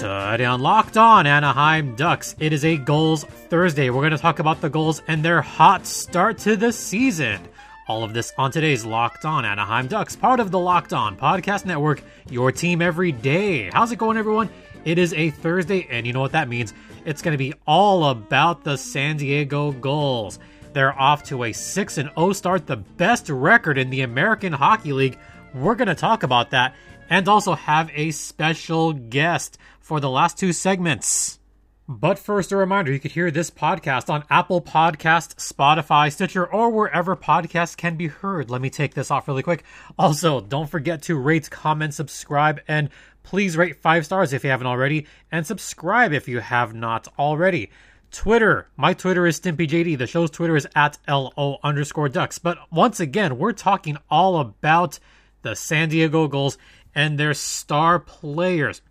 Today on Locked On Anaheim Ducks, it is a Gulls Thursday. We're going to talk about the Gulls and their hot start to the season. All of this on today's Locked On Anaheim Ducks, part of the Locked On Podcast Network, your team every day. How's it going, everyone? It is a Thursday, and you know what that means. It's going to be all about the San Diego Gulls. They're off to a 6 0 start, the best record in the American Hockey League. We're going to talk about that and also have a special guest for the last two segments. But first, a reminder you could hear this podcast on Apple Podcast, Spotify, Stitcher, or wherever podcasts can be heard. Let me take this off really quick. Also, don't forget to rate, comment, subscribe, and please rate five stars if you haven't already, and subscribe if you have not already. Twitter. My Twitter is StimpyJD. The show's Twitter is at LO underscore ducks. But once again, we're talking all about the San Diego Gulls and their star players.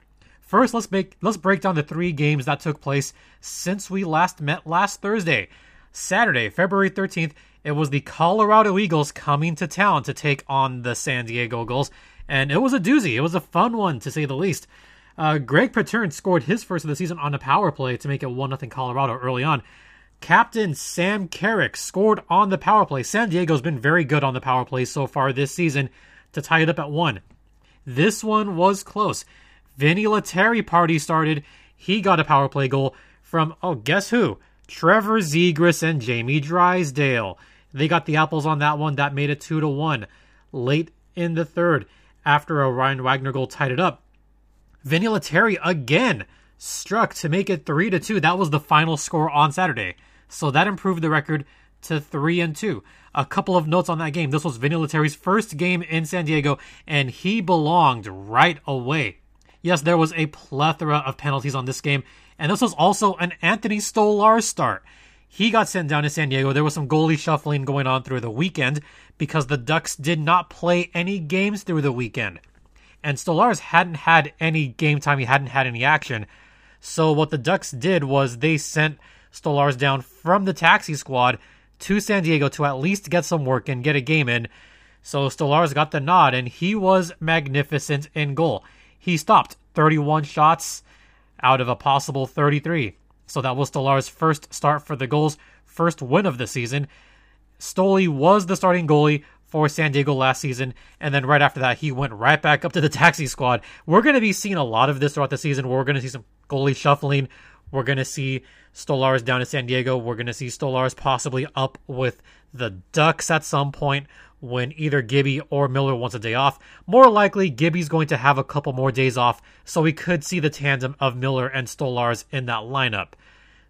First, let's make let's break down the three games that took place since we last met last Thursday. Saturday, February 13th, it was the Colorado Eagles coming to town to take on the San Diego Gulls, and it was a doozy. It was a fun one to say the least. Uh, Greg Pateryn scored his first of the season on a power play to make it 1 0 Colorado early on. Captain Sam Carrick scored on the power play. San Diego's been very good on the power play so far this season to tie it up at 1. This one was close. Vinni Lettieri party started. He got a power play goal from, oh, guess who? Trevor Zegras and Jamie Drysdale. They got the apples on that one. That made it 2 to 1. Late in the third, after a Ryan Wagner goal tied it up, Vinni Lettieri again struck to make it 3 to 2. That was the final score on Saturday. So that improved the record to 3 and 2. A couple of notes on that game. This was Vinni Lettieri's first game in San Diego, and he belonged right away. Yes, there was a plethora of penalties on this game, and this was also an Anthony Stolarz start. He got sent down to San Diego. There was some goalie shuffling going on through the weekend because the Ducks did not play any games through the weekend. And Stolarz hadn't had any game time, he hadn't had any action. So what the Ducks did was they sent Stolarz down from the taxi squad to San Diego to at least get some work and get a game in. So Stolarz got the nod, and he was magnificent in goal. He stopped 31 shots out of a possible 33. So that was Stolarz' first start for the Gulls, first win of the season. Stoli was the starting goalie for San Diego last season, and then right after that, he went right back up to the taxi squad. We're going to be seeing a lot of this throughout the season. We're going to see some goalie shuffling. We're going to see Stolarz down in San Diego. We're going to see Stolarz possibly up with the Ducks at some point when either Gibby or Miller wants a day off. More likely, Gibby's going to have a couple more days off, so we could see the tandem of Miller and Stolarz in that lineup.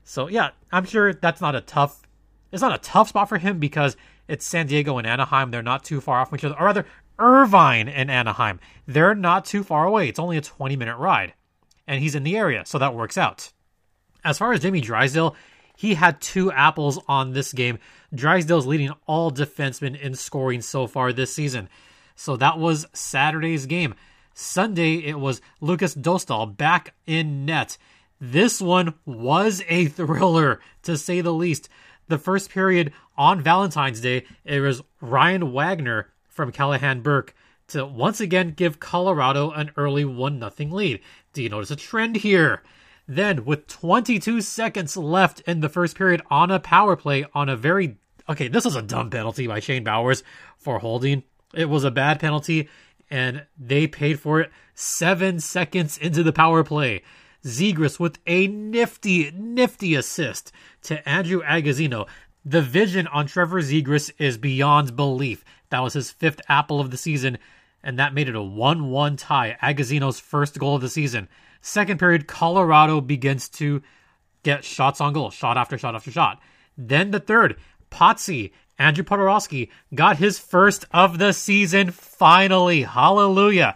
So yeah, I'm sure that's not a tough. It's not a tough spot for him because it's San Diego and Anaheim. They're not too far off from each other. Or rather, Irvine and Anaheim. They're not too far away. It's only a 20 minute ride, and he's in the area, so that works out. As far as Jamie Drysdale, he had two apples on this game. Drysdale's leading all defensemen in scoring so far this season. So that was Saturday's game. Sunday, it was Lukas Dostal back in net. This one was a thriller, to say the least. The first period on Valentine's Day, it was Ryan Wagner from Callahan Burke to once again give Colorado an early 1 0 lead. Do you notice a trend here? Then, with 22 seconds left in the first period on a power play on a very. Okay, this is a dumb penalty by Shane Bowers for holding. It was a bad penalty, and they paid for it seven seconds into the power play. Zegras with a nifty, nifty assist to Andrew Agozzino. The vision on Trevor Zegras is beyond belief. That was his fifth apple of the season, and that made it a 1 1 tie. Agozzino's first goal of the season. Second period, Colorado begins to get shots on goal, shot after shot after shot. Then the third, Potsy, Andrew Poturalski, got his first of the season finally. Hallelujah.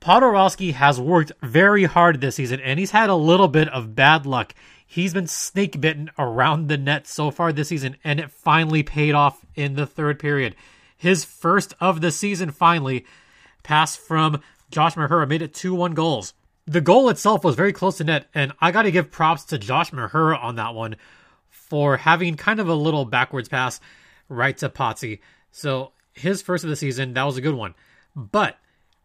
Poturalski has worked very hard this season and he's had a little bit of bad luck. He's been snake bitten around the net so far this season and it finally paid off in the third period. His first of the season finally. Pass from Josh Mahura made it 2 1 Gulls the goal itself was very close to net, and I got to give props to Josh Mahura on that one for having kind of a little backwards pass right to Potsy. So his first of the season, that was a good one. But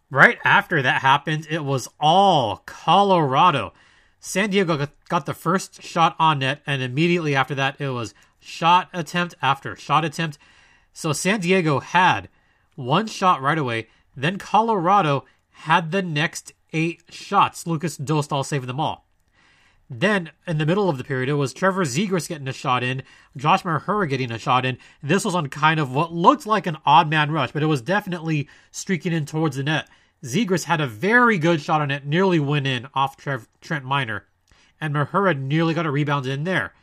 right after that happened, it was all Colorado. San Diego got, got the first shot on net, and immediately after that, it was shot attempt after shot attempt. So San Diego had one shot right away. Then Colorado had the next eight shots. Lukas Dostal saving them all. Then in the middle of the period, it was Trevor Zegras getting a shot in, Josh Mahura getting a shot in. This was on kind of what looked like an odd man rush, but it was definitely streaking in towards the net. Zegras had a very good shot on it, nearly went in off Trev- Trent Miner, and Mahura nearly got a rebound in there.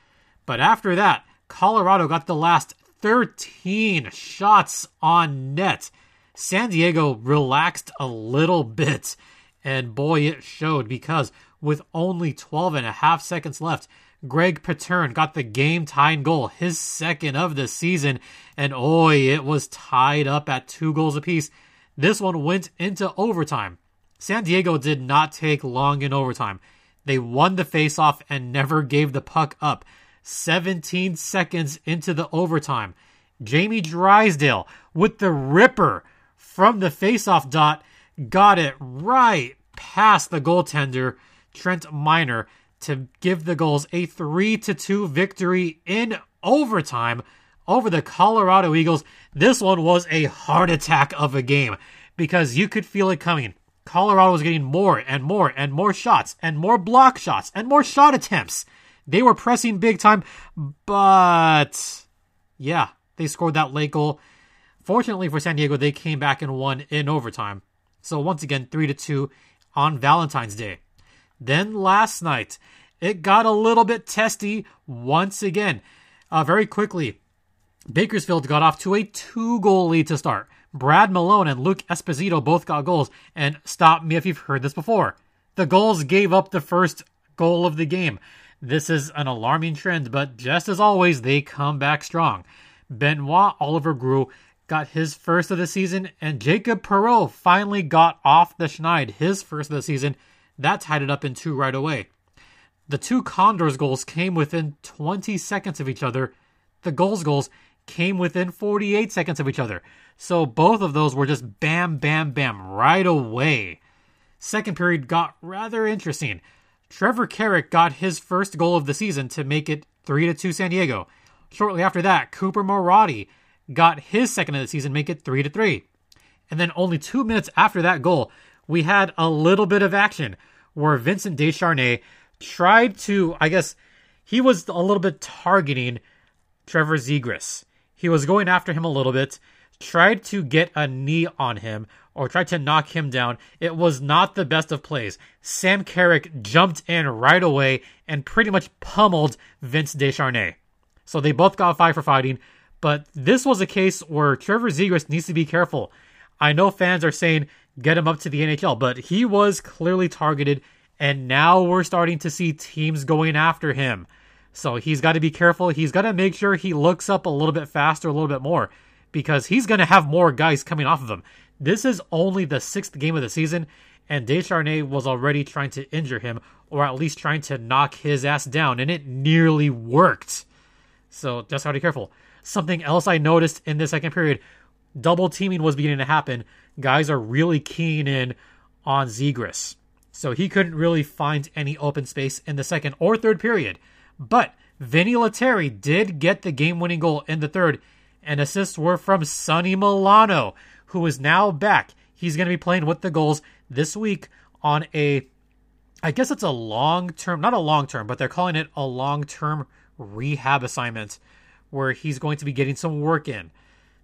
But after that, Colorado got the last 13 shots on net. San Diego relaxed a little bit, and boy, it showed because with only 12 and a half seconds left, Greg Pateryn got the game tying goal, his second of the season, and oi, it was tied up at two goals apiece. This one went into overtime. San Diego did not take long in overtime. They won the faceoff and never gave the puck up. 17 seconds into the overtime, Jamie Drysdale with the ripper from the faceoff dot got it right past the goaltender Trent Miner to give the Gulls a 3 to 2 victory in overtime over the Colorado Eagles. This one was a heart attack of a game because you could feel it coming. Colorado was getting more and more and more shots and more block shots and more shot attempts. They were pressing big time, but yeah, they scored that late goal. Fortunately for San Diego, they came back and won in overtime. So once again, 3 to 2 on Valentine's Day. Then last night, it got a little bit testy once again. Uh, very quickly, Bakersfield got off to a two goal lead to start. Brad Malone and Luke Esposito both got goals. And stop me if you've heard this before. The Gulls gave up the first goal of the game. This is an alarming trend, but just as always, they come back strong. Benoit Olivier Groulx got his first of the season, and Jacob Perreault finally got off the schneid, his first of the season. That tied it up in two right away. The two Condors goals came within 20 seconds of each other. The Gulls goals came within 48 seconds of each other. So both of those were just bam, bam, bam right away. Second period got rather interesting. Trevor Carrick got his first goal of the season to make it 3 to 2 San Diego. Shortly after that, Cooper Marody got his second of the season, make it 3 to 3. And then only 2 minutes after that goal, we had a little bit of action where Vincent Desharnais tried to, I guess, he was a little bit targeting Trevor Zegras. He was going after him a little bit, tried to get a knee on him or tried to knock him down. It was not the best of plays. Sam Carrick jumped in right away and pretty much pummeled Vince Desharnais. So they both got five for fighting, but this was a case where Trevor Zegras needs to be careful. I know fans are saying get him up to the NHL, but he was clearly targeted, and now we're starting to see teams going after him. So he's got to be careful. He's got to make sure he looks up a little bit faster, a little bit more, because he's going to have more guys coming off of him. This is only the sixth game of the season, and Desharnais was already trying to injure him, or at least trying to knock his ass down, and it nearly worked. So just gotta be careful. Something else I noticed in the second period double teaming was beginning to happen. Guys are really keen in on Zegras. So he couldn't really find any open space in the second or third period. But Vinni Lettieri did get the game winning goal in the third, and assists were from Sonny Milano, who is now back. He's going to be playing with the Gulls this week on a, I guess it's a long term, not a long term, but they're calling it a long term rehab assignment where he's going to be getting some work in.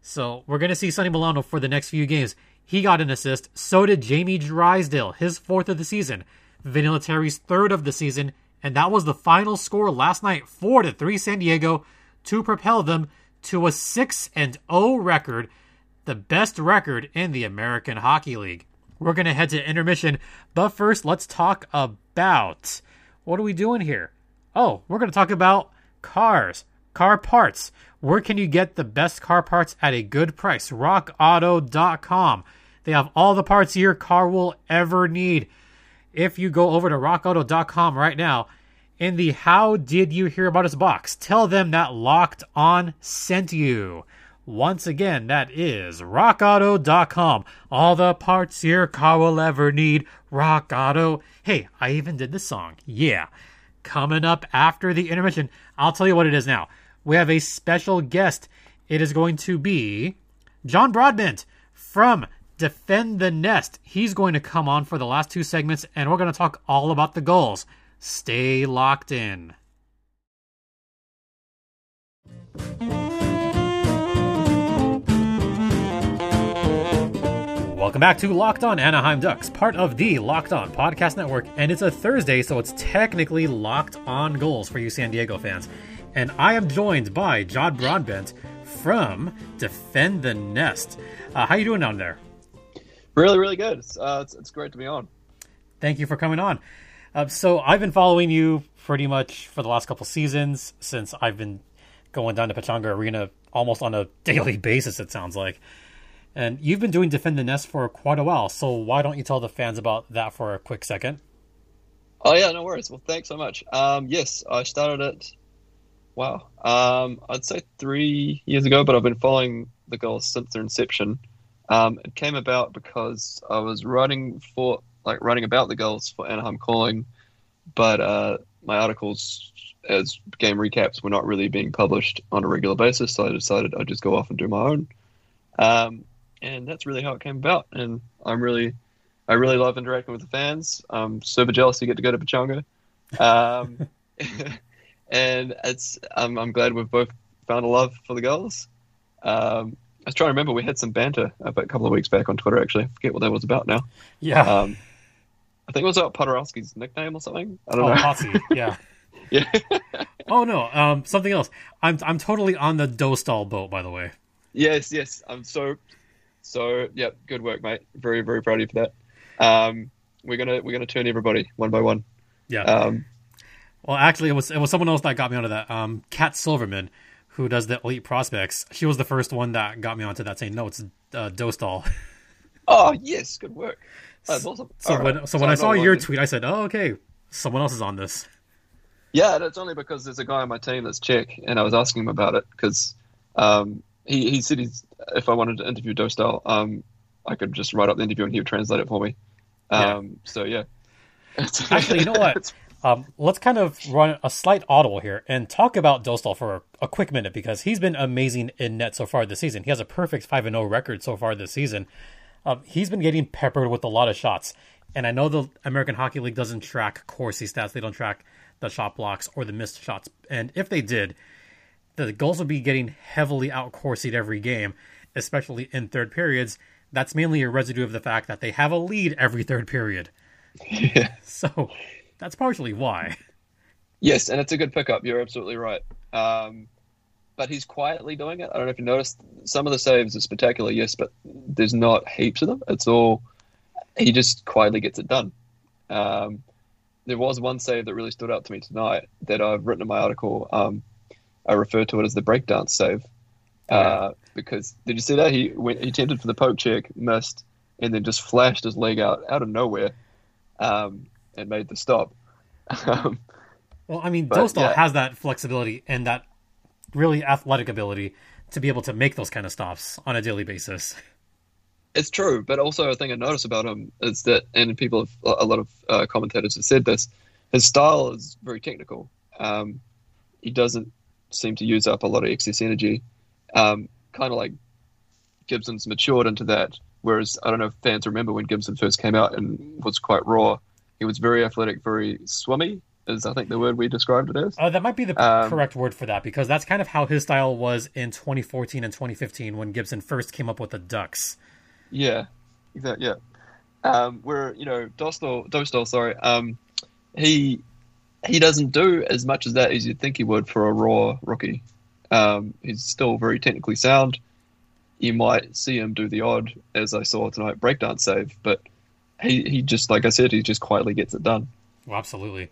So we're going to see Sonny Milano for the next few games. He got an assist. So did Jamie Drysdale, his fourth of the season. Vinni Lettieri's third of the season. And that was the final score last night, 4 to 3 San Diego, to propel them to a 6 and 0 record, the best record in the American Hockey League. We're going to head to intermission, but first let's talk about what are we doing here? Oh, we're going to talk about cars, car parts. Where can you get the best car parts at a good price? RockAuto.com. They have all the parts your car will ever need. If you go over to RockAuto.com right now, in the How Did You Hear About Us box, tell them that Locked On sent you. Once again, that is rockauto.com. All the parts your car will ever need. Rock Auto. Hey, I even did the song. Yeah. Coming up after the intermission, I'll tell you what it is now. We have a special guest. It is going to be John Broadbent from Defend the Nest. He's going to come on for the last two segments, and we're going to talk all about the Gulls. Stay locked in. Welcome back to Locked On Anaheim Ducks, part of the Locked On Podcast Network. And it's a Thursday, so it's technically Locked On Gulls for you San Diego fans. And I am joined by John Broadbent from Defend the Nest. Uh, how you doing down there? Really, really good. It's, uh, it's, it's, great to be on. Thank you for coming on. Uh, so I've been following you pretty much for the last couple seasons since I've been going down to Pechanga Arena almost on a daily basis. It sounds like. And you've been doing Defend the Nest for quite a while, so why don't you tell the fans about that for a quick second? Oh yeah, no worries. Well, thanks so much. Um, yes, I started it. Wow, um, I'd say three years ago, but I've been following the Gulls since their inception. Um, it came about because I was writing for, like, writing about the Gulls for Anaheim Calling, but uh, my articles as game recaps were not really being published on a regular basis, so I decided I'd just go off and do my own. Um, and that's really how it came about. And I'm really, I really love interacting with the fans. I'm super jealous to get to go to Pechanga. um, and it's I'm, I'm glad we've both found a love for the Gulls. Um, I was trying to remember we had some banter about a couple of weeks back on Twitter. Actually, I forget what that was about now. Yeah. Um, I think it was about Poturalski's nickname or something. I don't oh, know. Potsy, yeah. yeah. oh no, um, something else. I'm I'm totally on the Dostal boat, by the way. Yes, yes. I'm so so yeah, good work, mate. Very very proud of you for that. Um, we're gonna we're gonna turn everybody one by one. Yeah. Um, well, actually, it was it was someone else that got me onto that. Um, Cat Silverman, who does the elite prospects. She was the first one that got me onto that, saying no, it's uh, Dostal. Oh yes, good work. That's awesome. So when so, so when I saw your tweet, I said, "Oh, okay, someone else is on this." Yeah, that's only because there's a guy on my team that's Czech, and I was asking him about it because um, he he said he's if I wanted to interview Dostal, um, I could just write up the interview and he would translate it for me. Um, yeah. So yeah. Actually, you know what? Um, let's kind of run a slight audible here and talk about Dostal for a, quick minute because he's been amazing in net so far this season. He has a perfect five and zero oh record so far this season. Um, he's been getting peppered with a lot of shots, and I know the American Hockey League doesn't track Corsi stats. They don't track the shot blocks or the missed shots, and if they did, the Gulls would be getting heavily out Corsied every game, especially in third periods. That's mainly a residue of the fact that they have a lead every third period. Yeah. So that's partially why. Yes, and it's a good pickup. You're absolutely right. Um, but he's quietly doing it. I don't know if you noticed some of the saves are spectacular, yes, but there's not heaps of them. It's all he just quietly gets it done. Um, there was one save that really stood out to me tonight that I've written in my article. Um, I refer to it as the breakdance save. Oh, uh, because did you see that he went he attempted for the poke check, missed, and then just flashed his leg out out of nowhere, um, and made the stop. um, well, I mean, Dostal yeah. has that flexibility and that really athletic ability to be able to make those kind of stops on a daily basis. It's true, but also a thing I notice about him is that, and people, have, a lot of uh, commentators have said this, his style is very technical. Um, he doesn't seem to use up a lot of excess energy. Um, kind of like Gibson's matured into that. Whereas I don't know if fans remember when Gibson first came out and was quite raw. He was very athletic, very swimmy, is I think the word we described it as. Uh, that might be the um, correct word for that because that's kind of how his style was in 2014 and 2015 when Gibson first came up with the Ducks. Yeah, exactly. Yeah, um, where you know Dostal, Dostal, sorry, um, he he doesn't do as much as that as you'd think he would for a raw rookie. Um, he's still very technically sound. You might see him do the odd, as I saw tonight, breakdance save, but he, he just, like I said, he just quietly gets it done. Well, absolutely.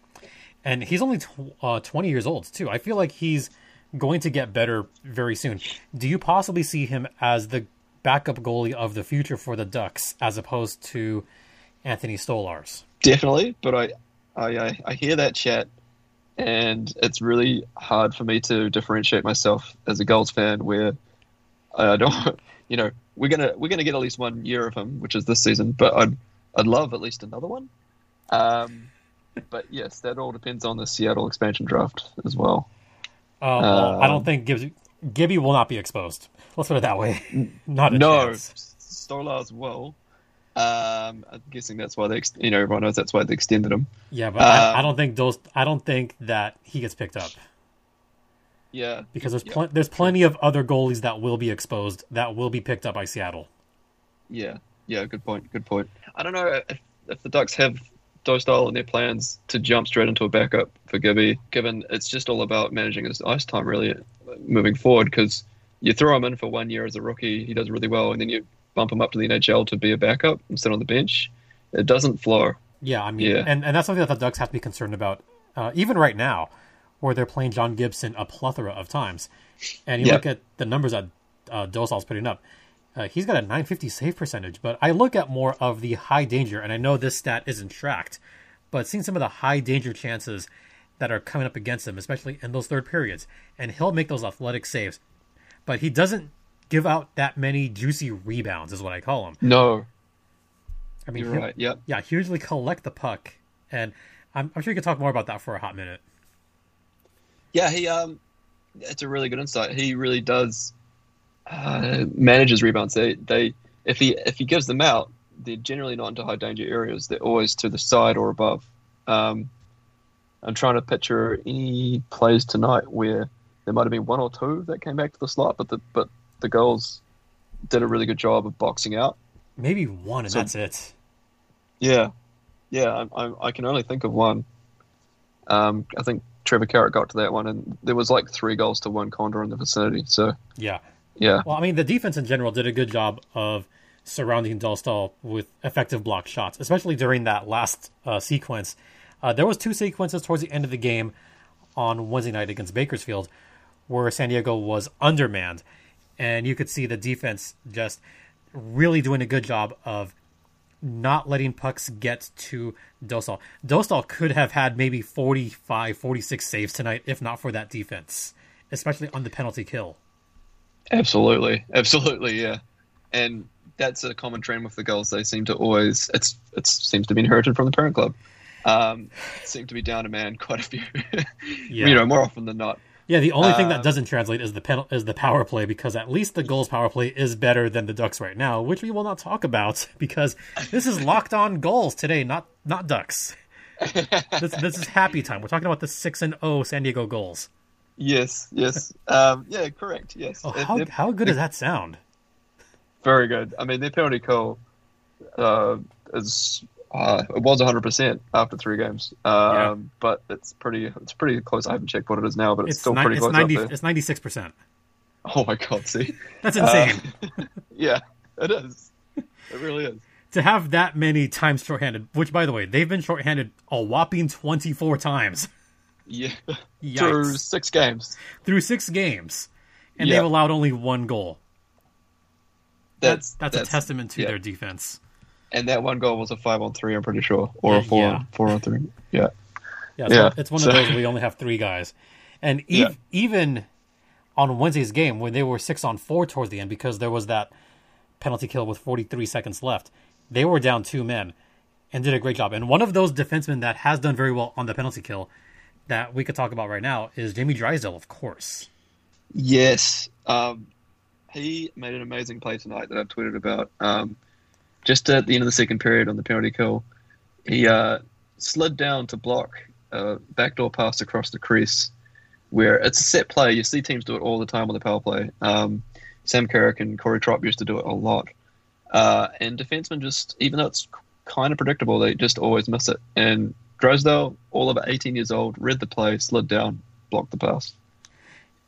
And he's only tw- uh, 20 years old, too. I feel like he's going to get better very soon. Do you possibly see him as the backup goalie of the future for the Ducks as opposed to Anthony Stolarz? Definitely, but I, I, I, hear that chat, and it's really hard for me to differentiate myself as a Gulls fan. Where I don't. You know, we're gonna we're gonna get at least one year of him, which is this season. But I'd I'd love at least another one. Um, but yes, that all depends on the Seattle expansion draft as well. Uh, well, I don't Um, think Gibby, Gibby will not be exposed. Let's put it that way. not a no, chance. Stolarz will. Um, I'm guessing that's why they, ex- you know, everyone knows that's why they extended him. Yeah, but I, Um, I don't think those. I don't think that he gets picked up Yeah, because there's yeah, pl- there's plenty of other goalies that will be exposed that will be picked up by Seattle. yeah, yeah. Good point. Good point. I don't know if, if the Ducks have Dostal in their plans to jump straight into a backup for Gibby, given it's just all about managing his ice time really moving forward. Because you throw him in for one year as a rookie, he does really well, and then you bump him up to the NHL to be a backup and sit on the bench. It doesn't flow. Yeah, I mean, Yeah. and, and that's something that the Ducks have to be concerned about, uh, even right now, where they're playing John Gibson a plethora of times. And you Yeah. look at the numbers that uh, Dostal's putting up. Uh, he's got a 950 save percentage, but I look at more of the high danger, and I know this stat isn't tracked, but seeing some of the high danger chances that are coming up against him, especially in those third periods, and he'll make those athletic saves, but he doesn't give out that many juicy rebounds, is what I call him. No, I mean, you're right. Yep. yeah, he usually collect the puck, and I'm, I'm sure you could talk more about that for a hot minute. Yeah, he um, it's a really good insight. He really does uh, manages rebounds. They they if he if he gives them out, they're generally not into high danger areas. They're always to the side or above. Um, I'm trying to picture any plays tonight where there might have been one or two that came back to the slot, but the but the Gulls did a really good job of boxing out. Maybe one, and So- that's it. Yeah, yeah. I, I, I can only think of one. Um, I think Trevor Carrick got to that one, and there was like three Gulls to one Condor in the vicinity. So Yeah. Yeah, Well, I mean, the defense in general did a good job of surrounding Dostal with effective block shots, especially during that last uh, sequence. Uh, there was two sequences towards the end of the game on Wednesday night against Bakersfield where San Diego was undermanned, and you could see the defense just really doing a good job of not letting pucks get to Dostal. Dostal could have had maybe 45, 46 saves tonight if not for that defense, especially on the penalty kill. Absolutely, absolutely, yeah. And that's a common trend with the Gulls. They seem to always it's it seems to be inherited from the parent club. Um, seem to be down a man quite a few. Yeah. You know, more often than not. Yeah, the only thing that Um, doesn't translate is the pen- is the power play because at least the Gulls power play is better than the Ducks right now, which we will not talk about because this is locked on Gulls today, not not Ducks. This this is happy time. We're talking about the six and zero San Diego Gulls. Yes, yes, um, yeah, correct. Yes, Oh, how they're how good does that sound? very good. I mean, their penalty kill uh, is uh, it was 100 percent after three games, um, Yeah. but it's pretty it's pretty close. I haven't checked what it is now, but it's, It's still ni- pretty it's close ninety it's ninety six percent. Oh my god, see, That's insane. Uh, yeah, it is. It really is. to have that many times shorthanded, which by the way, they've been shorthanded a whopping twenty four times Yeah, Yikes. through six games. through six games, and Yeah. they've allowed only one goal. That's That's, a testament to yeah. their defense. And that one goal was a five on three. I'm pretty sure, or a four yeah. four on three. Yeah, Yeah, so Yeah, it's one so- of those where we only have three guys. And ev- even on Wednesday's game, when they were six on four towards the end, because there was that penalty kill with 43 seconds left, they were down two men and did a great job. And one of those defensemen that has done very well on the penalty kill that we could talk about right now is Jamie Drysdale, of course. Yes. Um, he made an amazing play tonight that I've tweeted about. Um, just at the end of the second period on the penalty kill, he uh, slid down to block a backdoor pass across the crease where it's a set play. You see teams do it all the time on the power play. Um, Sam Carrick and Corey Tropp used to do it a lot. Uh, and defensemen just, even though it's kind of predictable, they just always miss it. And Drysdale, all of 18 years old, read the play, slid down, blocked the pass.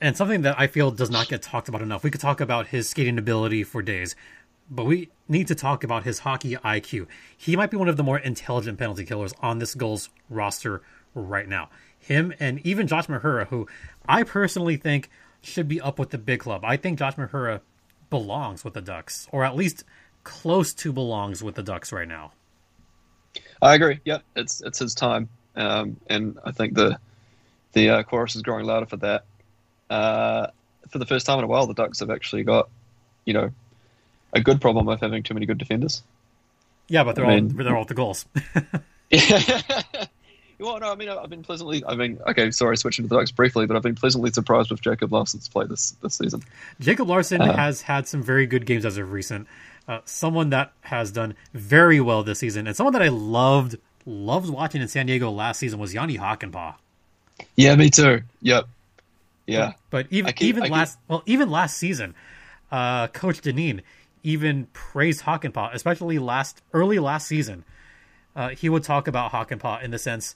And something that I feel does not get talked about enough. We could talk about his skating ability for days, but we need to talk about his hockey IQ. He might be one of the more intelligent penalty killers on this Gulls roster right now. Him and even Josh Mahura, who I personally think should be up with the big club. I think Josh Mahura belongs with the Ducks, or at least close to belongs with the Ducks right now. I agree. Yeah, it's it's his time, um, and I think the the uh, chorus is growing louder for that. Uh, for the first time in a while, the Ducks have actually got you know, a good problem of having too many good defenders. Yeah, but they're I all mean- they're all the Gulls. well, no, I mean, I've been pleasantly. I mean, okay, sorry, switching to the Ducks briefly, but I've been pleasantly surprised with Jacob Larsson's play this this season. Jacob Larsson Uh, has had some very good games as of recent. Uh, someone that has done very well this season, and someone that I loved loved watching in San Diego last season was Jani Hakanpää. Yeah, me too. Yep. Yeah. But even keep- even keep- last well even last season, uh, Coach Dineen even praised Hakanpää, especially last early last season. Uh, he would talk about Hakanpää in the sense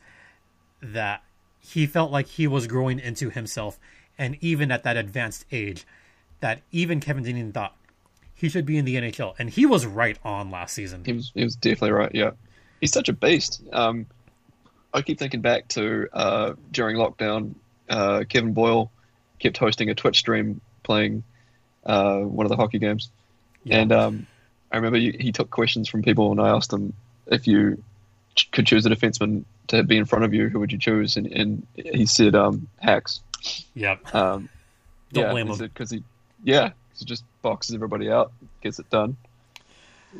that he felt like he was growing into himself, and even at that advanced age, that even Kevin Dineen thought he should be in the NHL, and he was right on last season. He was he was definitely right. Yeah, he's such a beast. Um, I keep thinking back to uh, during lockdown, uh, Kevin Boyle kept hosting a Twitch stream playing uh, one of the hockey games, Yeah. and um, I remember he, he took questions from people, and I asked him if you ch- could choose a defenseman to be in front of you, who would you choose? And, and he said um, Hacks. Yep. Um, Don't yeah, blame him. because he, yeah, he just boxes everybody out, gets it done.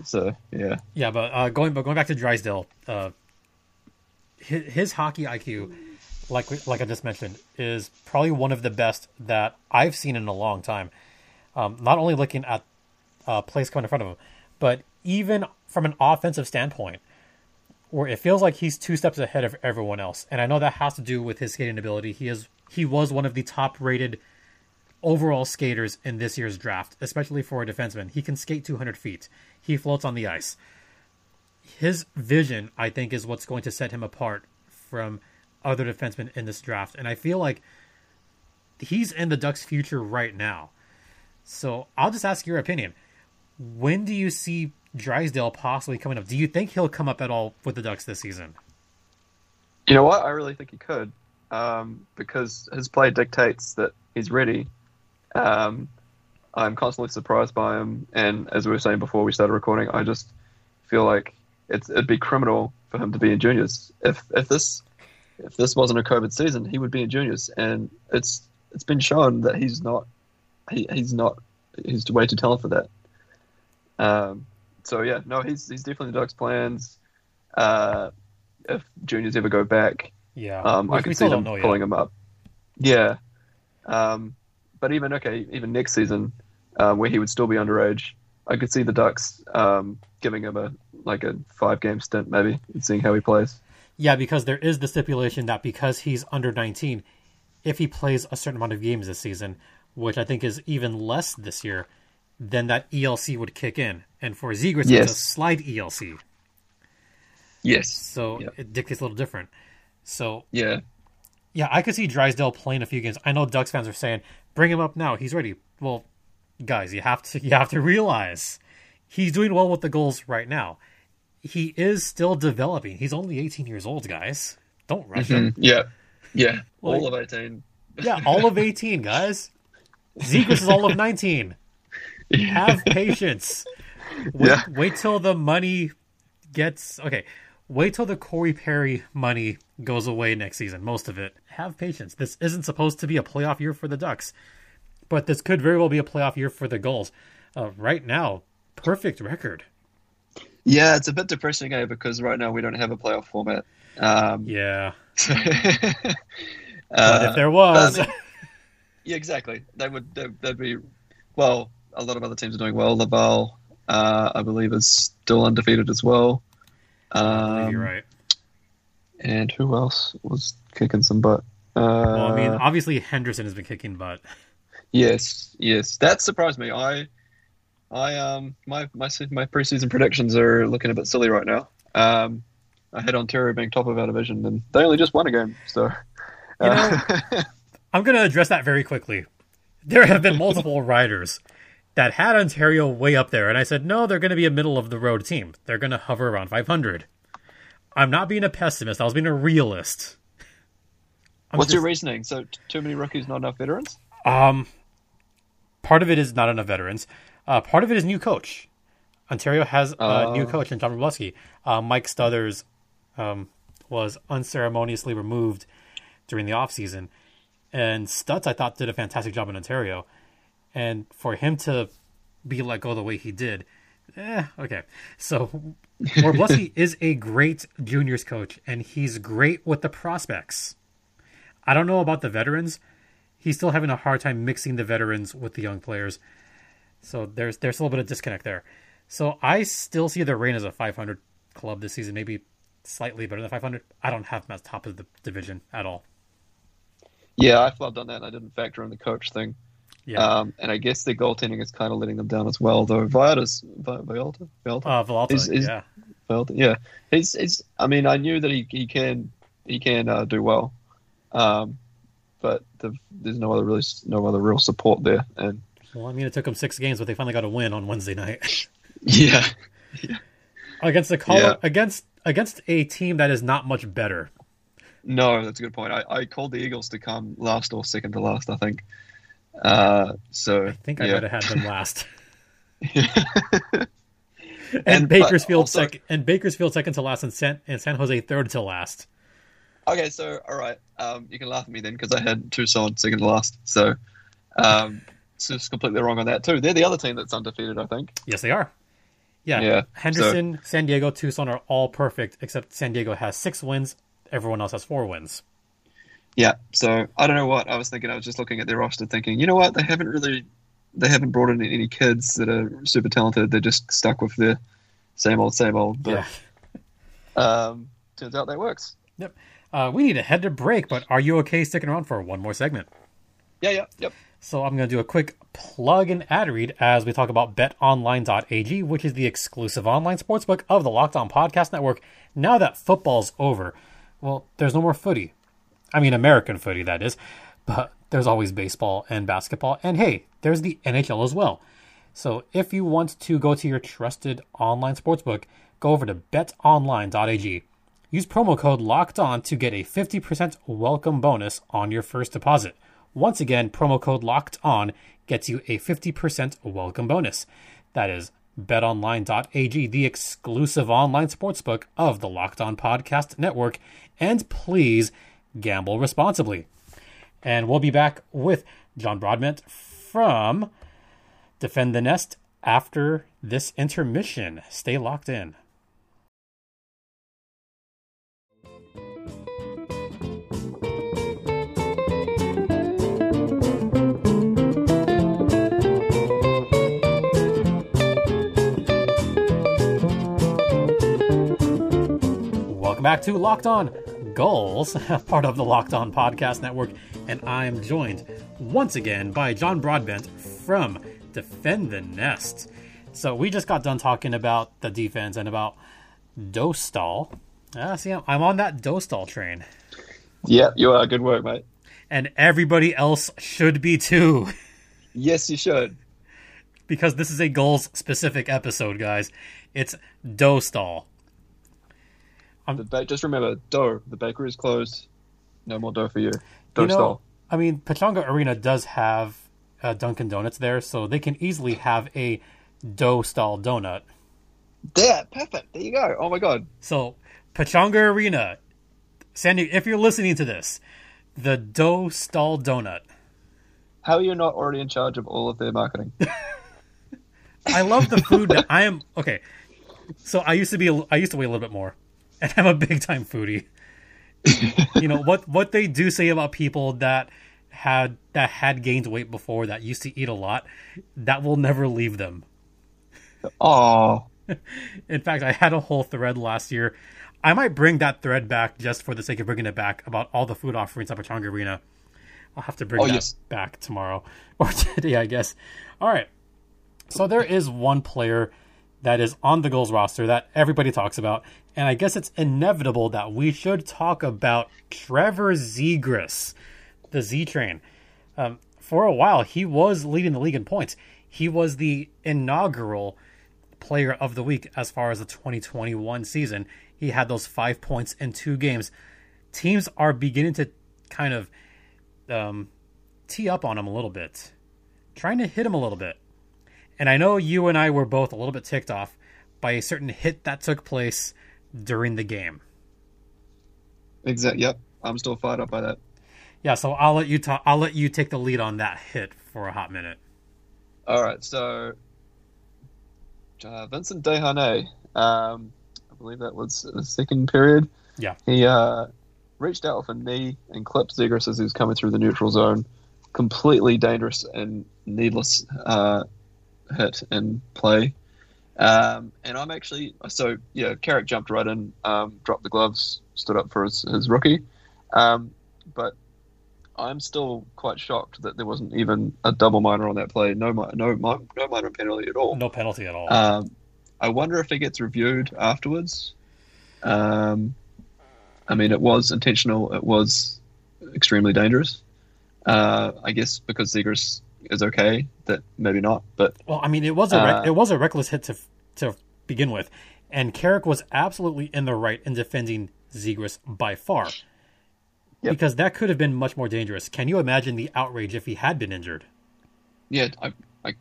So yeah, Yeah, but uh, going but going back to Drysdale, uh, his, his hockey IQ, like like I just mentioned, is probably one of the best that I've seen in a long time. Um, not only looking at uh, plays coming in front of him, but even from an offensive standpoint, where it feels like he's two steps ahead of everyone else. And I know that has to do with his skating ability. He is he was one of the top rated overall skaters in this year's draft, especially for a defenseman. He can skate 200 feet. He floats on the ice. His vision, I think, is what's going to set him apart from other defensemen in this draft. And I feel like he's in the Ducks' future right now. So I'll just ask your opinion. When do you see Drysdale possibly coming up? Do you think he'll come up at all with the Ducks this season? you know what? I really think he could, um, because his play dictates that he's ready. Um, I'm constantly surprised by him, and as we were saying before we started recording, I just feel like it's it'd be criminal for him to be in juniors. If if this if this wasn't a COVID season, he would be in juniors, and it's it's been shown that he's not he, he's not he's way too talented for that. Um, so yeah, no, he's he's definitely the Ducks' plans. Uh, if juniors ever go back, Yeah, um, I can see them pulling yet. him up. Yeah, um, but even okay, even next season, um, where he would still be underage, I could see the Ducks um, giving him a like a five game stint maybe and seeing how he plays. Yeah, because there is the stipulation that because he's under 19, if he plays a certain amount of games this season, which I think is even less this year, then that ELC would kick in. And for Zegras, it's a Yes. slide ELC. Yes. So Yep. it dictates a little different. So, Yeah. Yeah, I could see Drysdale playing a few games. I know Ducks fans are saying, bring him up now. He's ready. Well, guys, you have to you have to realize he's doing well with the Gulls right now. He is still developing. He's only 18 years old, guys. Don't rush him. Mhm. Yeah. Yeah. Like- All of eighteen. Yeah, all of 18, guys. Zegras is all of 19. Have patience. Wait, Yeah. wait till the money gets. Okay. Wait till the Corey Perry money goes away next season, most of it. Have patience. This isn't supposed to be a playoff year for the Ducks, but this could very well be a playoff year for the Gulls. Uh, right now, perfect record. Yeah, it's a bit depressing, eh? Because right now we don't have a playoff format. Um, Yeah. uh, But if there was. I mean- Yeah, exactly. They would. They, they'd be. Well, a lot of other teams are doing well. Laval, uh, I believe, is still undefeated as well. Um, You're right. And who else was kicking some butt? Uh, Well, I mean, obviously Henderson has been kicking butt. yes, yes, that surprised me. I, I um, my my my preseason predictions are looking a bit silly right now. Um, I had Ontario being top of our division, and they only just won a game. So, uh, I'm going to address that very quickly. There have been multiple riders that had Ontario way up there, and I said, no, they're going to be a middle of the road team. They're going to hover around 500. I'm not being a pessimist. I was being a realist. I'm what's your reasoning? So, too many rookies, not enough veterans? Um, part of it is not enough veterans. Uh, part of it is new coach. Ontario has a Oh. new coach in John Wroblewski. Uh, Mike Stothers um, was unceremoniously removed during the offseason. And Stutz, I thought, did a fantastic job in Ontario. And for him to be let go the way he did. Eh, okay. So Wroblewski is a great juniors coach, and he's great with the prospects. I don't know about the veterans. He's still having a hard time mixing the veterans with the young players. So there's there's a little bit of disconnect there. So I still see the Reign as a 500 club this season, maybe slightly better than 500. I don't have them as top of the division at all. Yeah, I flubbed on that. And I didn't factor in the coach thing. Yeah, Um, and I guess their goaltending is kind of letting them down as well. Though Viola's Vi- Villalta, Villalta, uh, is- is- yeah, Villalta, yeah. He's, he's. I mean, I knew that he, he can he can uh, do well, um, but the, there's no other really no other real support there. And Well, I mean, it took them six games, but they finally got a win on Wednesday night yeah, against the Colo- Yeah. against against a team that is not much better. no, that's a good point. I, I called the Eagles to come last or second to last. I think. Uh, so I think I yeah. might have had them last. and, And- Bakersfield also- second, and Bakersfield second to last, and San and San Jose third to last. Okay, so all right, um, you can laugh at me then because I had Tucson second to last. So, um, it's completely wrong on that too. They're the other team that's undefeated, I think. Yes, they are. Yeah, Yeah, Henderson, San Diego, Tucson are all perfect, except San Diego has six wins. Everyone else has four wins. Yeah. So I don't know what I was thinking. I was just looking at their roster, thinking, you know what, they haven't really, they haven't brought in any kids that are super talented. They're just stuck with the same old, same old. But yeah. um, turns out that works. Yep. Uh, we need to head to break, but are you okay sticking around for one more segment? Yeah, yeah, yep. So I'm going to do a quick plug and ad read as we talk about betonline.ag, which is the exclusive online sportsbook of the Locked On Podcast Network. Now that football's over, well, there's no more footy. I mean, American footy, that is. But there's always baseball and basketball. And hey, there's the NHL as well. So if you want to go to your trusted online sportsbook, go over to betonline.ag. Use promo code locked on to get a 50% welcome bonus on your first deposit. Once again, promo code locked on gets you a 50% welcome bonus. That is betonline.ag, the exclusive online sportsbook of the Locked On Podcast Network. And please gamble responsibly. And we'll be back with John Broadbent from Defend the Nest after this intermission. Stay locked in. Welcome back to Locked On Gulls, part of the Locked On Podcast Network, and I am joined once again by John Broadbent from Defend the Nest. So we just got done talking about the defense and about Dostal. Ah, see, I'm on that Dostal train, Yeah, you are. Good work, mate. and everybody else should be too, Yes, you should. because this is a Gulls specific episode, guys. It's Dostal. The ba- just remember, dough. The bakery is closed. No more dough for you. Dough You know, stall. I mean, Pechanga Arena does have uh, Dunkin' Donuts there, so they can easily have a dough stall donut. There, perfect. There you go. Oh my god. So, Pechanga Arena, Sandy, if you're listening to this, the dough stall donut. How are you not already in charge of all of their marketing? I love the food. that I am okay. So I used to be, I used to weigh a little bit more, and I'm a big time foodie. you know what? What they do say about people that had that had gained weight before that used to eat a lot, that will never leave them. oh, In fact, I had a whole thread last year. I might bring that thread back just for the sake of bringing it back about all the food offerings up at Pechanga Arena. I'll have to bring Oh, that yes. back tomorrow or today, I guess. All right. So there is one player that is on the Gulls roster that everybody talks about, and I guess it's inevitable that we should talk about Trevor Zegras, the Z Train. Um, for a while, he was leading the league in points. He was the inaugural player of the week as far as the 2021 season. He had those five points in two games. Teams are beginning to kind of um, tee up on him a little bit, trying to hit him a little bit. And I know you and I were both a little bit ticked off by a certain hit that took place during the game. Exactly. Yep. I'm still fired up by that. Yeah, so I'll let you talk. I'll let you take the lead on that hit for a hot minute. All right. So uh, Vincent Desharnais. Um, I believe that was the second period. Yeah. He uh, reached out with a knee and clipped Zegras as he was coming through the neutral zone. Completely dangerous and needless uh, hit and play. Um, and I'm actually so yeah. Carrick jumped right in, um, dropped the gloves, stood up for his, his rookie. Um, but I'm still quite shocked that there wasn't even a double minor on that play. No, no, no minor penalty at all. No penalty at all. Um, I wonder if it gets reviewed afterwards. Um, I mean, it was intentional. It was extremely dangerous. Uh, I guess because Zegras is okay, that maybe not. But well, I mean, it was a rec- uh, it was a reckless hit to to begin with, and Carrick was absolutely in the right in defending Zegras by far. Yep. Because that could have been much more dangerous. Can you imagine the outrage if he had been injured? yeah, I, I,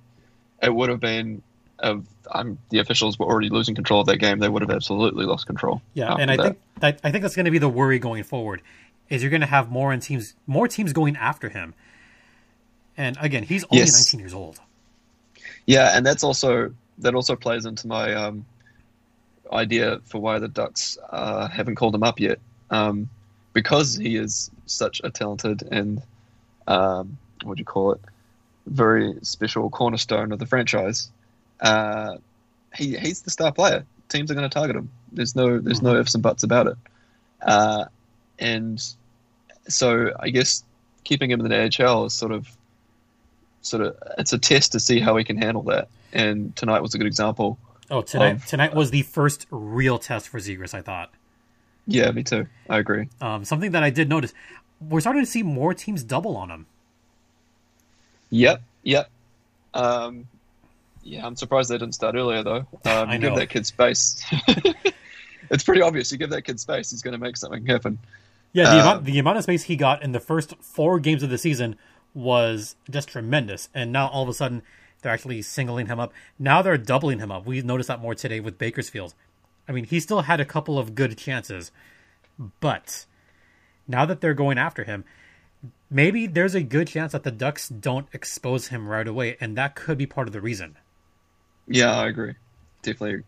it would have been. Uh, I'm the officials were already losing control of that game. They would have absolutely lost control. Yeah, and I that. think I, I think that's going to be the worry going forward. Is you're going to have more in teams, more teams going after him. And again, he's only Yes. 19 years old. Yeah, and that's also that also plays into my um, idea for why the Ducks uh, haven't called him up yet, um, because he is such a talented and um, what do you call it, very special cornerstone of the franchise. Uh, he he's the star player. Teams are going to target him. There's no there's no ifs and buts about it. Uh, and so I guess keeping him in the AHL is sort of sort of it's a test to see how he can handle that. And tonight was a good example. Oh, tonight Of- tonight was the first real test for Zegras, I thought. Yeah, me too. I agree. Um, something that I did notice, we're starting to see more teams double on him. Yep, yep. Um, yeah, I'm surprised they didn't start earlier though. Um, I you give that kid space. it's pretty obvious. You give that kid space, he's going to make something happen. Yeah, the Uh, amount the amount of space he got in the first four games of the season was just tremendous. And now all of a sudden they're actually singling him up. Now they're doubling him up. We noticed that more today with Bakersfield. I mean, he still had a couple of good chances, but now that they're going after him, maybe there's a good chance that the Ducks don't expose him right away, and that could be part of the reason. Yeah, I agree. Definitely.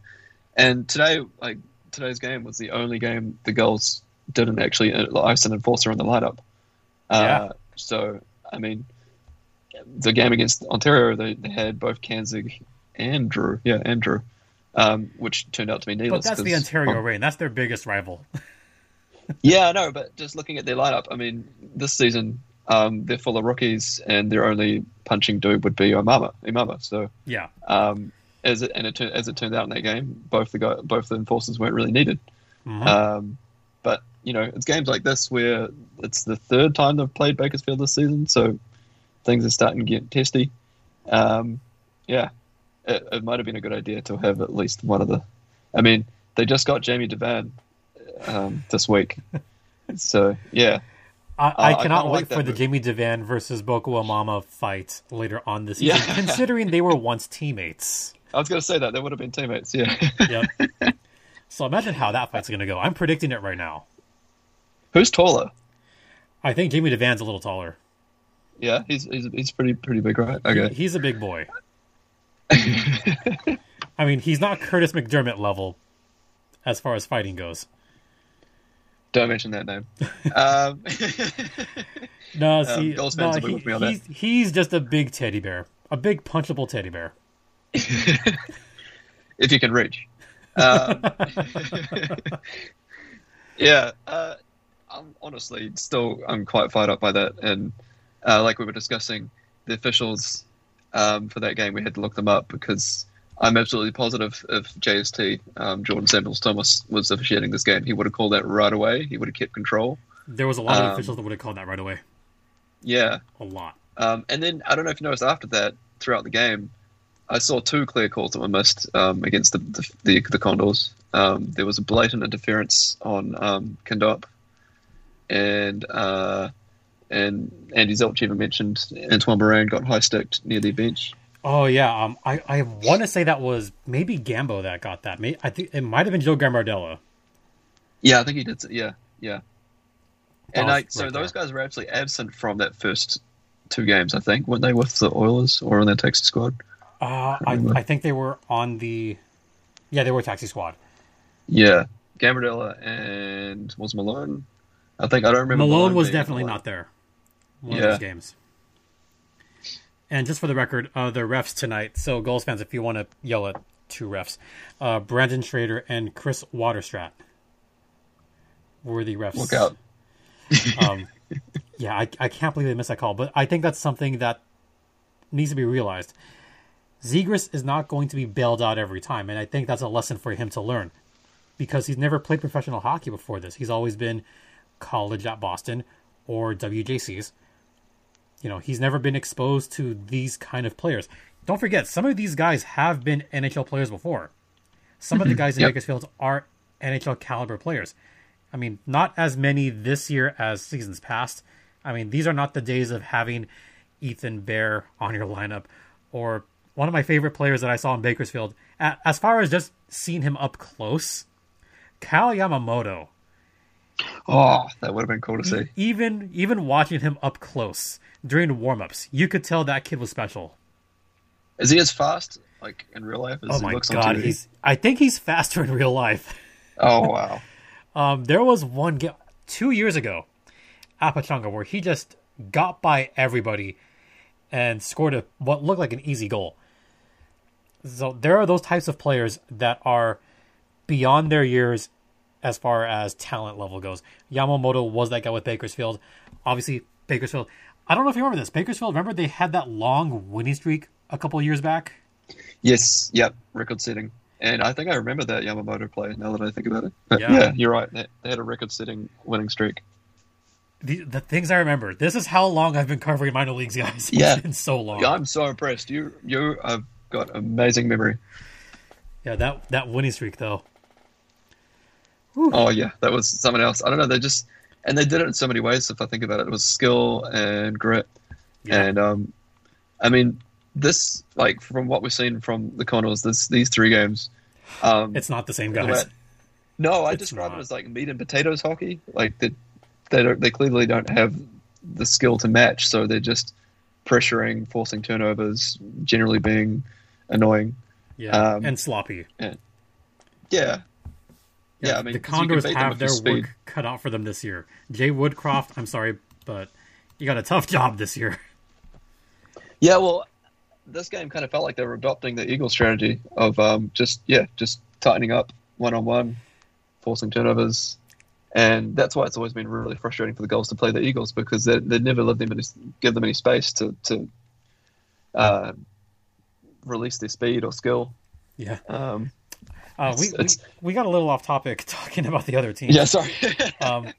And today, like today's game was the only game the Gulls didn't actually ice an enforcer in the lineup. Uh, Yeah. So I mean, the game against Ontario, they, they had both Kanzig and Drew. Yeah, and Drew, um, which turned out to be needless. But that's the Ontario Reign. That's their biggest rival. Yeah, I know, but just looking at their lineup, I mean, this season um, they're full of rookies, and their only punching dude would be Imama. Imama. So yeah. um, as it and it as it turned out in that game, both the guy, both the enforcers weren't really needed. Mhm. Um, you know, it's games like this where it's the third time they've played Bakersfield this season, so things are starting to get testy. Um, yeah, it, it might have been a good idea to have at least one of the. I mean, they just got Jamie Devane um, this week, so yeah, I, I Uh, I cannot kinda wait like for the. Jamie Devane versus Boko Imama fight later on this season, Yeah. considering they were once teammates. I was going to say that they would have been teammates. Yeah, Yep. so imagine how that fight's going to go. I'm predicting it right now. Who's taller? I think Jamie Devane's a little taller. Yeah, he's he's, he's pretty pretty big, right? Okay. he's a big boy. I mean, he's not Curtis McDermott level as far as fighting goes. Don't mention that name. Um, No, see, Gulls no, he- he's, he's just a big teddy bear, a big punchable teddy bear. if you can reach. Um, yeah, uh, I'm honestly still I'm quite fired up by that, and uh, like we were discussing, the officials um, for that game we had to look them up because I'm absolutely positive if JST um, Jordan Samuels Thomas was officiating this game, he would have called that right away. He would have kept control. There was a lot of Um, officials that would have called that right away. Yeah, A lot. Um, and then I don't know if you noticed after that, throughout the game, I saw two clear calls that were missed um, against the the, the, the Condors. Um, there was a blatant interference on um, Kindopp, and uh, and Andy Zelch even mentioned Antoine Morand got high sticked near the bench. Oh yeah, um, I I want to say that was maybe Gambo that got that. May I think it might have been Joe Gambardella. Yeah, I think he did. Yeah, yeah. That And I, so right those there. guys were actually absent from that first two games. I think weren't they with the Oilers or on their Texas squad? Uh, I, I think they were on the. Yeah, they were taxi squad. Yeah, Gambardella and was Malone. I think I don't remember. Malone was being definitely not there. One of Yeah. those games. And just for the record, uh, the refs tonight. So, Gulls fans, if you want to yell at two refs, uh, Brandon Schrader and Chris Waterstrat were the refs. Look out! Um, yeah, I, I can't believe they missed that call, but I think that's something that needs to be realized. Zegras is not going to be bailed out every time, and I think that's a lesson for him to learn because he's never played professional hockey before this. He's always been college at Boston or WJCs. You know, he's never been exposed to these kind of players. Don't forget, some of these guys have been NHL players before. Some of the mm-hmm. guys in Yep. Bakersfield are NHL caliber players. I mean, not as many this year as seasons past. I mean, these are not the days of having Ethan Bear on your lineup or one of my favorite players that I saw in Bakersfield. As far as just seeing him up close, Kailer Yamamoto. Oh, that would have been cool to see. Even even watching him up close during warmups, you could tell that kid was special. Is he as fast like in real life as Oh he my looks on god, TV? he's I think he's faster in real life. Oh wow! Um, there was one game two years ago at Pechanga where he just got by everybody and scored a what looked like an easy goal. So there are those types of players that are beyond their years as far as talent level goes. Yamamoto was that guy with Bakersfield. Obviously, Bakersfield. I don't know if you remember this. Bakersfield, remember they had that long winning streak a couple years back? Yes, yep, record setting. And I think I remember that Yamamoto play now that I think about it. But Yeah. yeah, you're right. They, they had a record setting winning streak. The, the things I remember. This is how long I've been covering minor leagues, guys. Yeah. It's been so long. Yeah, I'm so impressed. You you have got amazing memory. Yeah, that that winning streak though. Oh yeah, that was someone else. I don't know. They just and they did it in so many ways. If I think about it, it was skill and grit. Yeah. And um, I mean, this like from what we've seen from the Condors, this these three games. Um, It's not the same guys. no, I It's describe not. it as like meat and potatoes hockey. Like they, they don't, they clearly don't have the skill to match, so they're just pressuring, forcing turnovers, generally being annoying. Yeah, Um, and sloppy. Yeah, yeah. I mean, the 'cause you can Condors have their speed. work cut out for them this year. Jay Woodcroft, I'm sorry, but you got a tough job this year. Yeah, well, this game kind of felt like they were adopting the Eagle strategy of um, just yeah, just tightening up one on one, forcing turnovers, and that's why it's always been really frustrating for the Gulls to play the Eagles because they they never let them any, give them any space to to uh, release their speed or skill. Yeah, Um, uh, we, we we got a little off topic talking about the other team. yeah, sorry. um,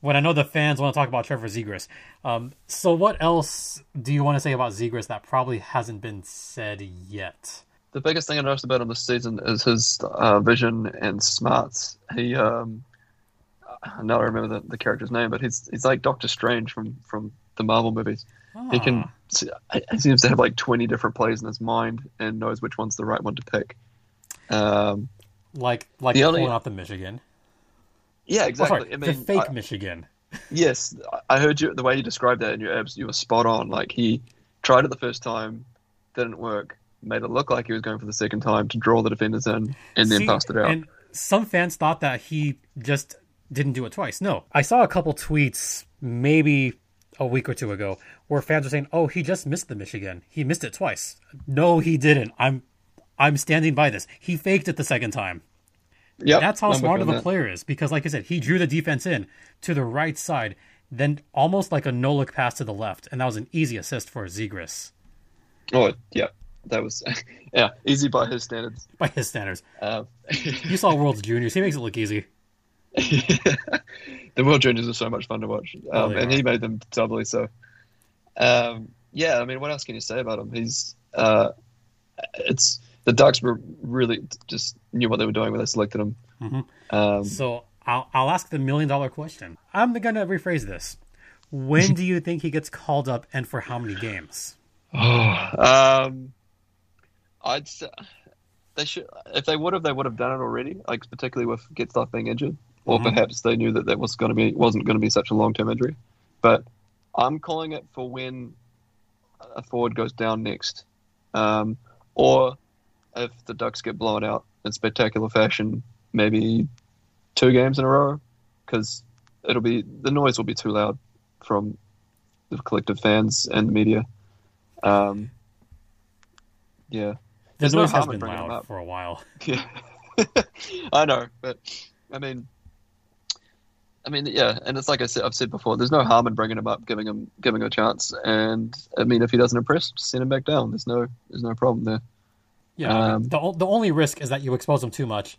when I know the fans want to talk about Trevor Zegras. Um, so what else do you want to say about Zegras that probably hasn't been said yet? the biggest thing I noticed about him this season is his uh, vision and smarts. He, um, I now I remember the, the character's name, but he's he's like Doctor Strange from from the Marvel movies. He can Ah, he seems to have like twenty different plays in his mind and knows which one's the right one to pick. Um, like like the only- pulling out the Michigan. yeah, Oh, exactly. I mean, the fake I- Michigan. yes, I heard you the way you described that in your abs. You were spot on. Like he tried it the first time, didn't work. Made it look like he was going for the second time to draw the defenders in, and then passed it out. And some fans thought that he just didn't do it twice. No, I saw a couple tweets maybe a week or two ago where fans were saying, "Oh, he just missed the Michigan. He missed it twice." No, he didn't. I'm I'm standing by this. He faked it the second time. Yep, That's how I'm smart of a on player is because, like I said, he drew the defense in to the right side, then almost like a no look pass to the left, and that was an easy assist for Zegras that. Oh, yeah, that was yeah easy by his standards. by his standards. Um, You saw World's Juniors; he makes it look easy. the World Juniors are so much fun to watch, Oh, um, they and are. he made them doubly so. Um, yeah, I mean, what else can you say about him? He's uh, it's the Ducks were really just knew what they were doing when they selected him. Mhm. Um, So I'll I'll ask the million dollar question. I'm gonna rephrase this. When do you think he gets called up, and for how many games? um, I'd say they should if they would have, they would have done it already. Like particularly with Getzlaf being injured, or Mhm. perhaps they knew that that was going to be wasn't going to be such a long term injury. But I'm calling it for when a forward goes down next. Um, or if the Ducks get blown out in spectacular fashion, maybe two games in a row, because it'll be the noise will be too loud from the collective fans and the media. Um, yeah, The There's no has harm in been loud up. for a while. yeah, I know, but I mean, I mean, yeah, and it's like I said, I've said before. There's no harm in bringing him up, giving him, giving him a chance, and I mean, if he doesn't impress, send him back down. There's no, there's no problem there. Yeah, Um, the the only risk is that you expose them too much,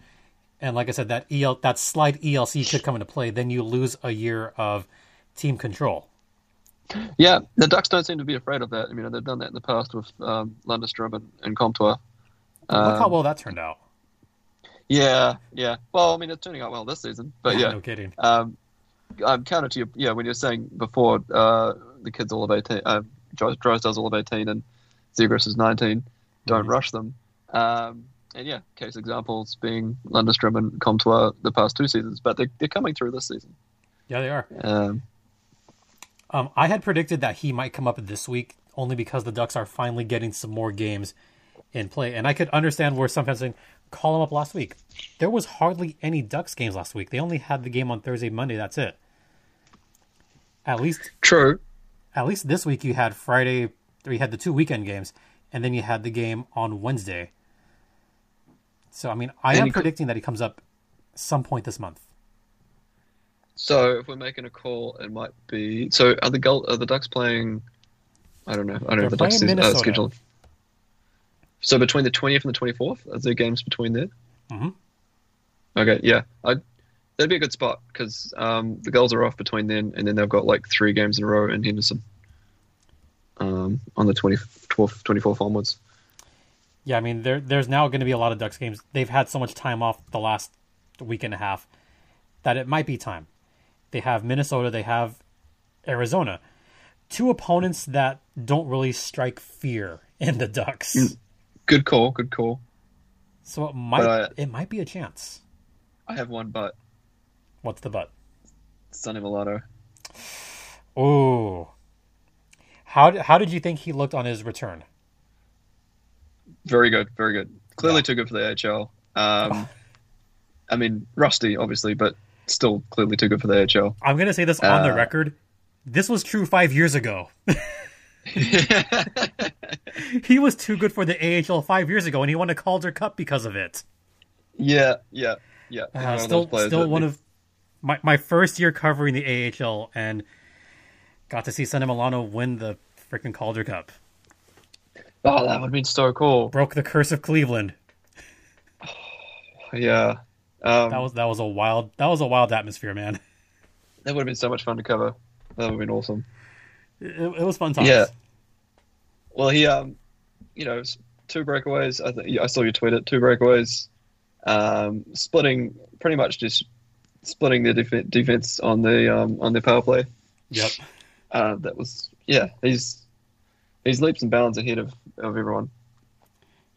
and like I said, that EL that slight ELC could come into play. Then you lose a year of team control. Yeah, the Ducks don't seem to be afraid of that. I mean, they've done that in the past with um, Lundestrom and, and Comtois. Look how Um, well that turned out. Yeah, yeah. Well, I mean, it's turning out well this season, but yeah. no kidding. Um, I'm counter to you. Yeah, when you're saying before uh, the kids all of 18, uh, Dro- Drysdale's all of 18 and Zegras is 19, don't Mhm. rush them. Um, and yeah, case examples being Lundestrom and Comtois the past two seasons, but they're, they're coming through this season. Yeah, they are. Um, Um, I had predicted that he might come up this week only because the Ducks are finally getting some more games in play, and I could understand where some fans saying, "Call him up last week." There was hardly any Ducks games last week. They only had the game on Thursday, Monday. That's it. At least, true. at least this week you had Friday. You had the two weekend games, and then you had the game on Wednesday. So I mean, I And am he could- predicting that he comes up some point this month. So if we're making a call, it might be. So are the Gull, are the Ducks playing? I don't know. I don't know the Ducks season, uh, Minnesota. schedule. So between the 20th and the 24th, are there games between there? Mhm. Okay, yeah, I that'd be a good spot because um, the Gulls are off between then, and then they've got like three games in a row in Henderson. Um, on the 24th, 24th onwards. Yeah, I mean, there there's now going to be a lot of Ducks games. They've had so much time off the last week and a half that it might be time. They have Minnesota, they have Arizona, two opponents that don't really strike fear in the Ducks. Mm. Good call, good call. So it might But, uh, it might be a chance. I have one, but What's the but? Sonny Milano. Oh, how did, how did you think he looked on his return? Very good, very good. Clearly Yeah. too good for the AHL. Um, I mean, rusty, obviously, but still clearly too good for the AHL. I'm going to say this on the Uh, record. This was true five years ago. he was too good for the AHL five years ago, and he won a Calder Cup because of it. yeah, yeah, yeah. Uh, still, players still one of my my first year covering the AHL, and got to see Sonny Milano win the freaking Calder Cup. Oh, that would have been so cool. Broke the curse of Cleveland. Yeah. Um, That was that was a wild that was a wild atmosphere, man. that would have been so much fun to cover. That would have been awesome. It, it was fun times. Yeah. Well, he, um, you know, two breakaways. I, th- I saw you tweet it. Two breakaways, um, splitting pretty much just splitting their def- defense on the um, on their power play. Yep. Uh, that was yeah. He's he's leaps and bounds ahead of, of everyone.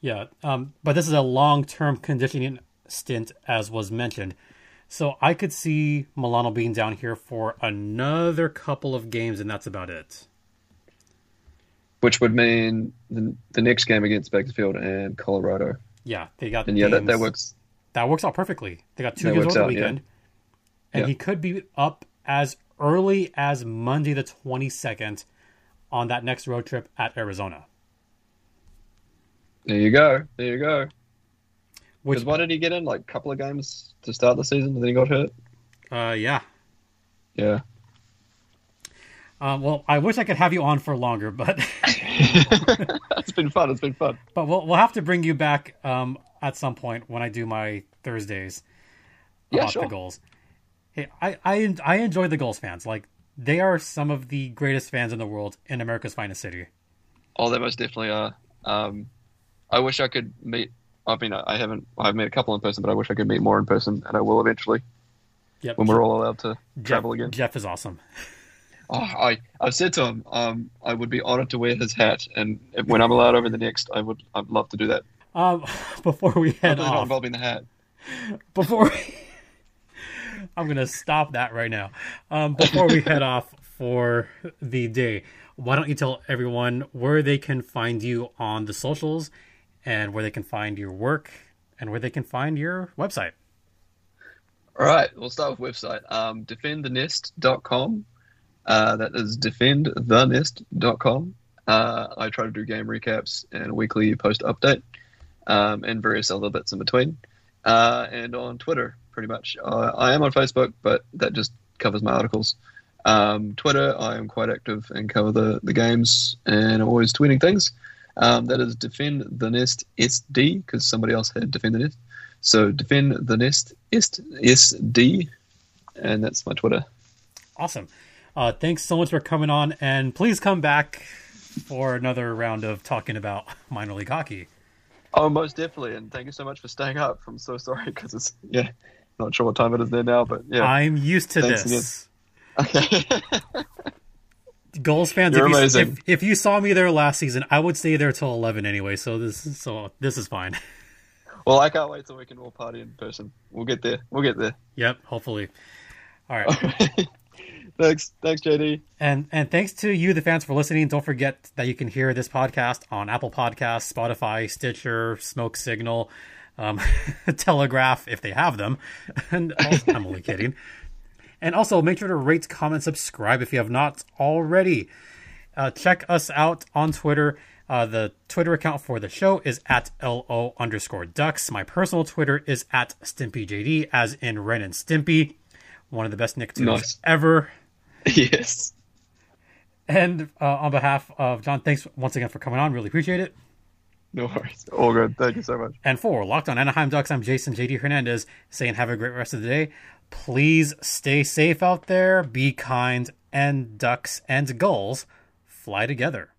Yeah, um, but this is a long-term conditioning stint, as was mentioned. So I could see Milano being down here for another couple of games, and that's about it. Which would mean the, the next game against Bakersfield and Colorado. Yeah, they got And yeah, that, that works. That works out perfectly. They got two That games over the out, yeah. weekend, and Yeah. he could be up as early as Monday the twenty second on that next road trip at Arizona. There you go. There you go. Because why did he get in? Like a couple of games to start the season, and then he got hurt. uh, yeah. Yeah. Um, well, I wish I could have you on for longer, but it's been fun. It's been fun. but we'll we'll have to bring you back um, at some point when I do my Thursdays Yeah, about sure. the Gulls. Hey, I, I I enjoy the Gulls fans. Like they are some of the greatest fans in the world in America's finest city. Oh, they most definitely are. Um, I wish I could meet. I mean, I haven't. I've met a couple in person, but I wish I could meet more in person, and I will eventually Yep. when we're all allowed to Jeff, travel again. Jeff is awesome. Oh, I I've said to him, um, I would be honored to wear his hat, and if, when I'm allowed over the next, I would. I'd love to do that. Um, before we head off, involving the hat. before we, I'm gonna stop that right now. Um, before we head off for the day, why don't you tell everyone where they can find you on the socials and where they can find your work and where they can find your website. All right, we'll start with website. Um, defendthenest.com. Uh, that is defendthenest.com. Uh, I try to do game recaps and weekly post update um, and various other bits in between. Uh, and on Twitter, pretty much. Uh, I am on Facebook, but that just covers my articles. Um, Twitter, I am quite active and cover the, the games and I'm always tweeting things. Um, that is Defend the Nest SD because somebody else had Defend the Nest. So Defend the Nest SD, and that's my Twitter. Awesome. Uh, thanks so much for coming on, and please come back for another round of talking about minor league hockey. Oh, most definitely, and thank you so much for staying up. I'm so sorry because it's yeah, not sure what time it is there now, but yeah, I'm used to Thanks this. okay. Gulls fans, if you, if, if you saw me there last season, I would stay there till eleven anyway. So this so this is fine. well, I can't wait till we can all party in person. We'll get there. We'll get there. yep, hopefully. All right. thanks, thanks, JD. And and thanks to you, the fans, for listening. Don't forget that you can hear this podcast on Apple Podcasts, Spotify, Stitcher, Smoke Signal, um, Telegraph if they have them. And also, I'm only kidding. And also make sure to rate, comment, subscribe if you have not already. Uh, check us out on Twitter. Uh, the Twitter account for the show is at LO underscore ducks. My personal Twitter is at StimpyJD, as in Ren and Stimpy. One of the best Nicktoons Nice. ever. yes. And uh, on behalf of John, thanks once again for coming on. Really appreciate it. No worries. All good. Thank you so much. And for Locked on Anaheim Ducks, I'm Jason JD Hernandez saying have a great rest of the day. Please stay safe out there, be kind, and ducks and gulls fly together.